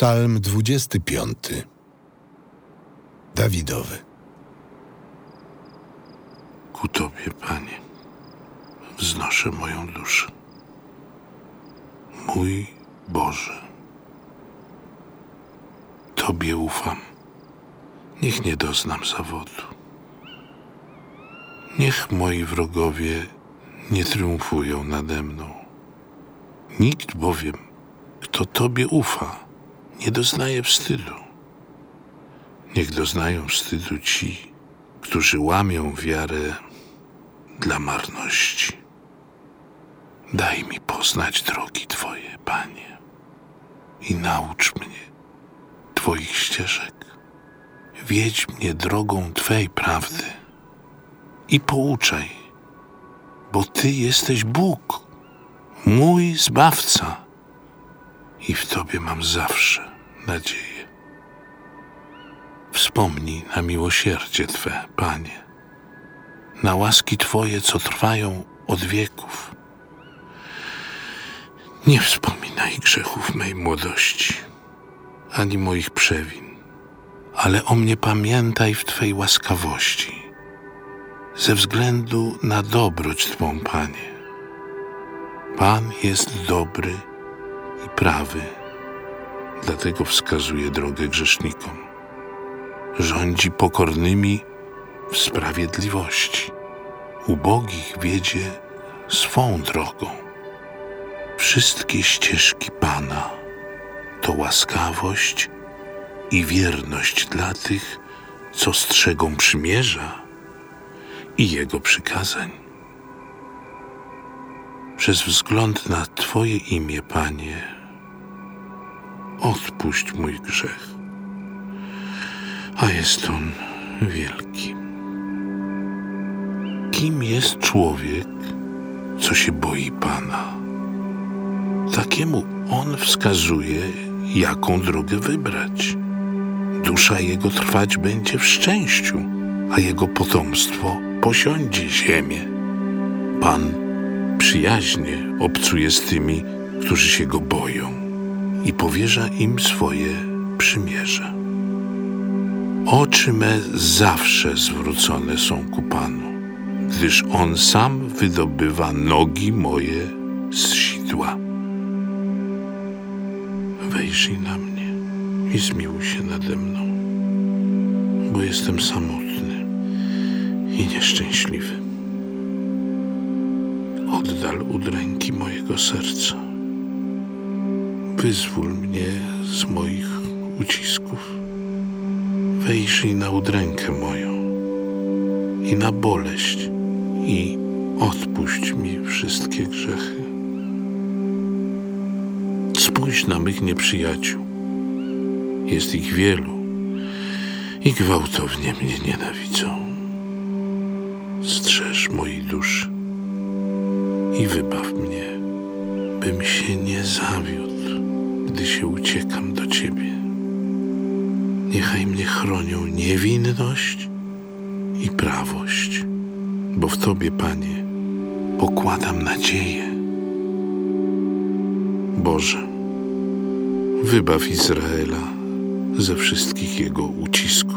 Psalm 25. Dawidowy. Ku Tobie, Panie, wznoszę moją duszę. Mój Boże, Tobie ufam. Niech nie doznam zawodu. Niech moi wrogowie nie triumfują nade mną. Nikt bowiem, kto Tobie ufa, nie doznaje wstydu. Niech doznają wstydu ci, którzy łamią wiarę dla marności. Daj mi poznać drogi Twoje, Panie, i naucz mnie Twoich ścieżek. Wiedź mnie drogą Twej prawdy i pouczaj, bo Ty jesteś Bóg, mój Zbawca i w Tobie mam zawsze nadzieję. Wspomnij na miłosierdzie Twe, Panie, na łaski Twoje, co trwają od wieków. Nie wspominaj grzechów mej młodości, ani moich przewin, ale o mnie pamiętaj w Twej łaskawości, ze względu na dobroć Twą, Panie. Pan jest dobry i prawy, dlatego wskazuje drogę grzesznikom. Rządzi pokornymi w sprawiedliwości, ubogich wiedzie swą drogą. Wszystkie ścieżki Pana to łaskawość i wierność dla tych, co strzegą przymierza i Jego przykazań. Przez wzgląd na Twoje imię, Panie, odpuść mój grzech, a jest on wielki. Kim jest człowiek, co się boi Pana? Takiemu On wskazuje, jaką drogę wybrać. Dusza jego trwać będzie w szczęściu, a jego potomstwo posiądzie ziemię. Pan przyjaźnie obcuje z tymi, którzy się go boją i powierza im swoje przymierze. Oczy me zawsze zwrócone są ku Panu, gdyż On sam wydobywa nogi moje z sidła. Wejrzyj na mnie i zmiłuj się nade mną, bo jestem samotny i nieszczęśliwy. Oddal udręki mojego serca. Wyzwól mnie z moich ucisków. Wejrzyj na udrękę moją i na boleść i odpuść mi wszystkie grzechy. Spójrz na mych nieprzyjaciół. Jest ich wielu i gwałtownie mnie nienawidzą. Strzeż mojej duszy i wybaw mnie, bym się nie zawiódł, gdy się uciekam do Ciebie. Niechaj mnie chronią niewinność i prawość, bo w Tobie, Panie, pokładam nadzieję. Boże, wybaw Izraela ze wszystkich jego ucisków.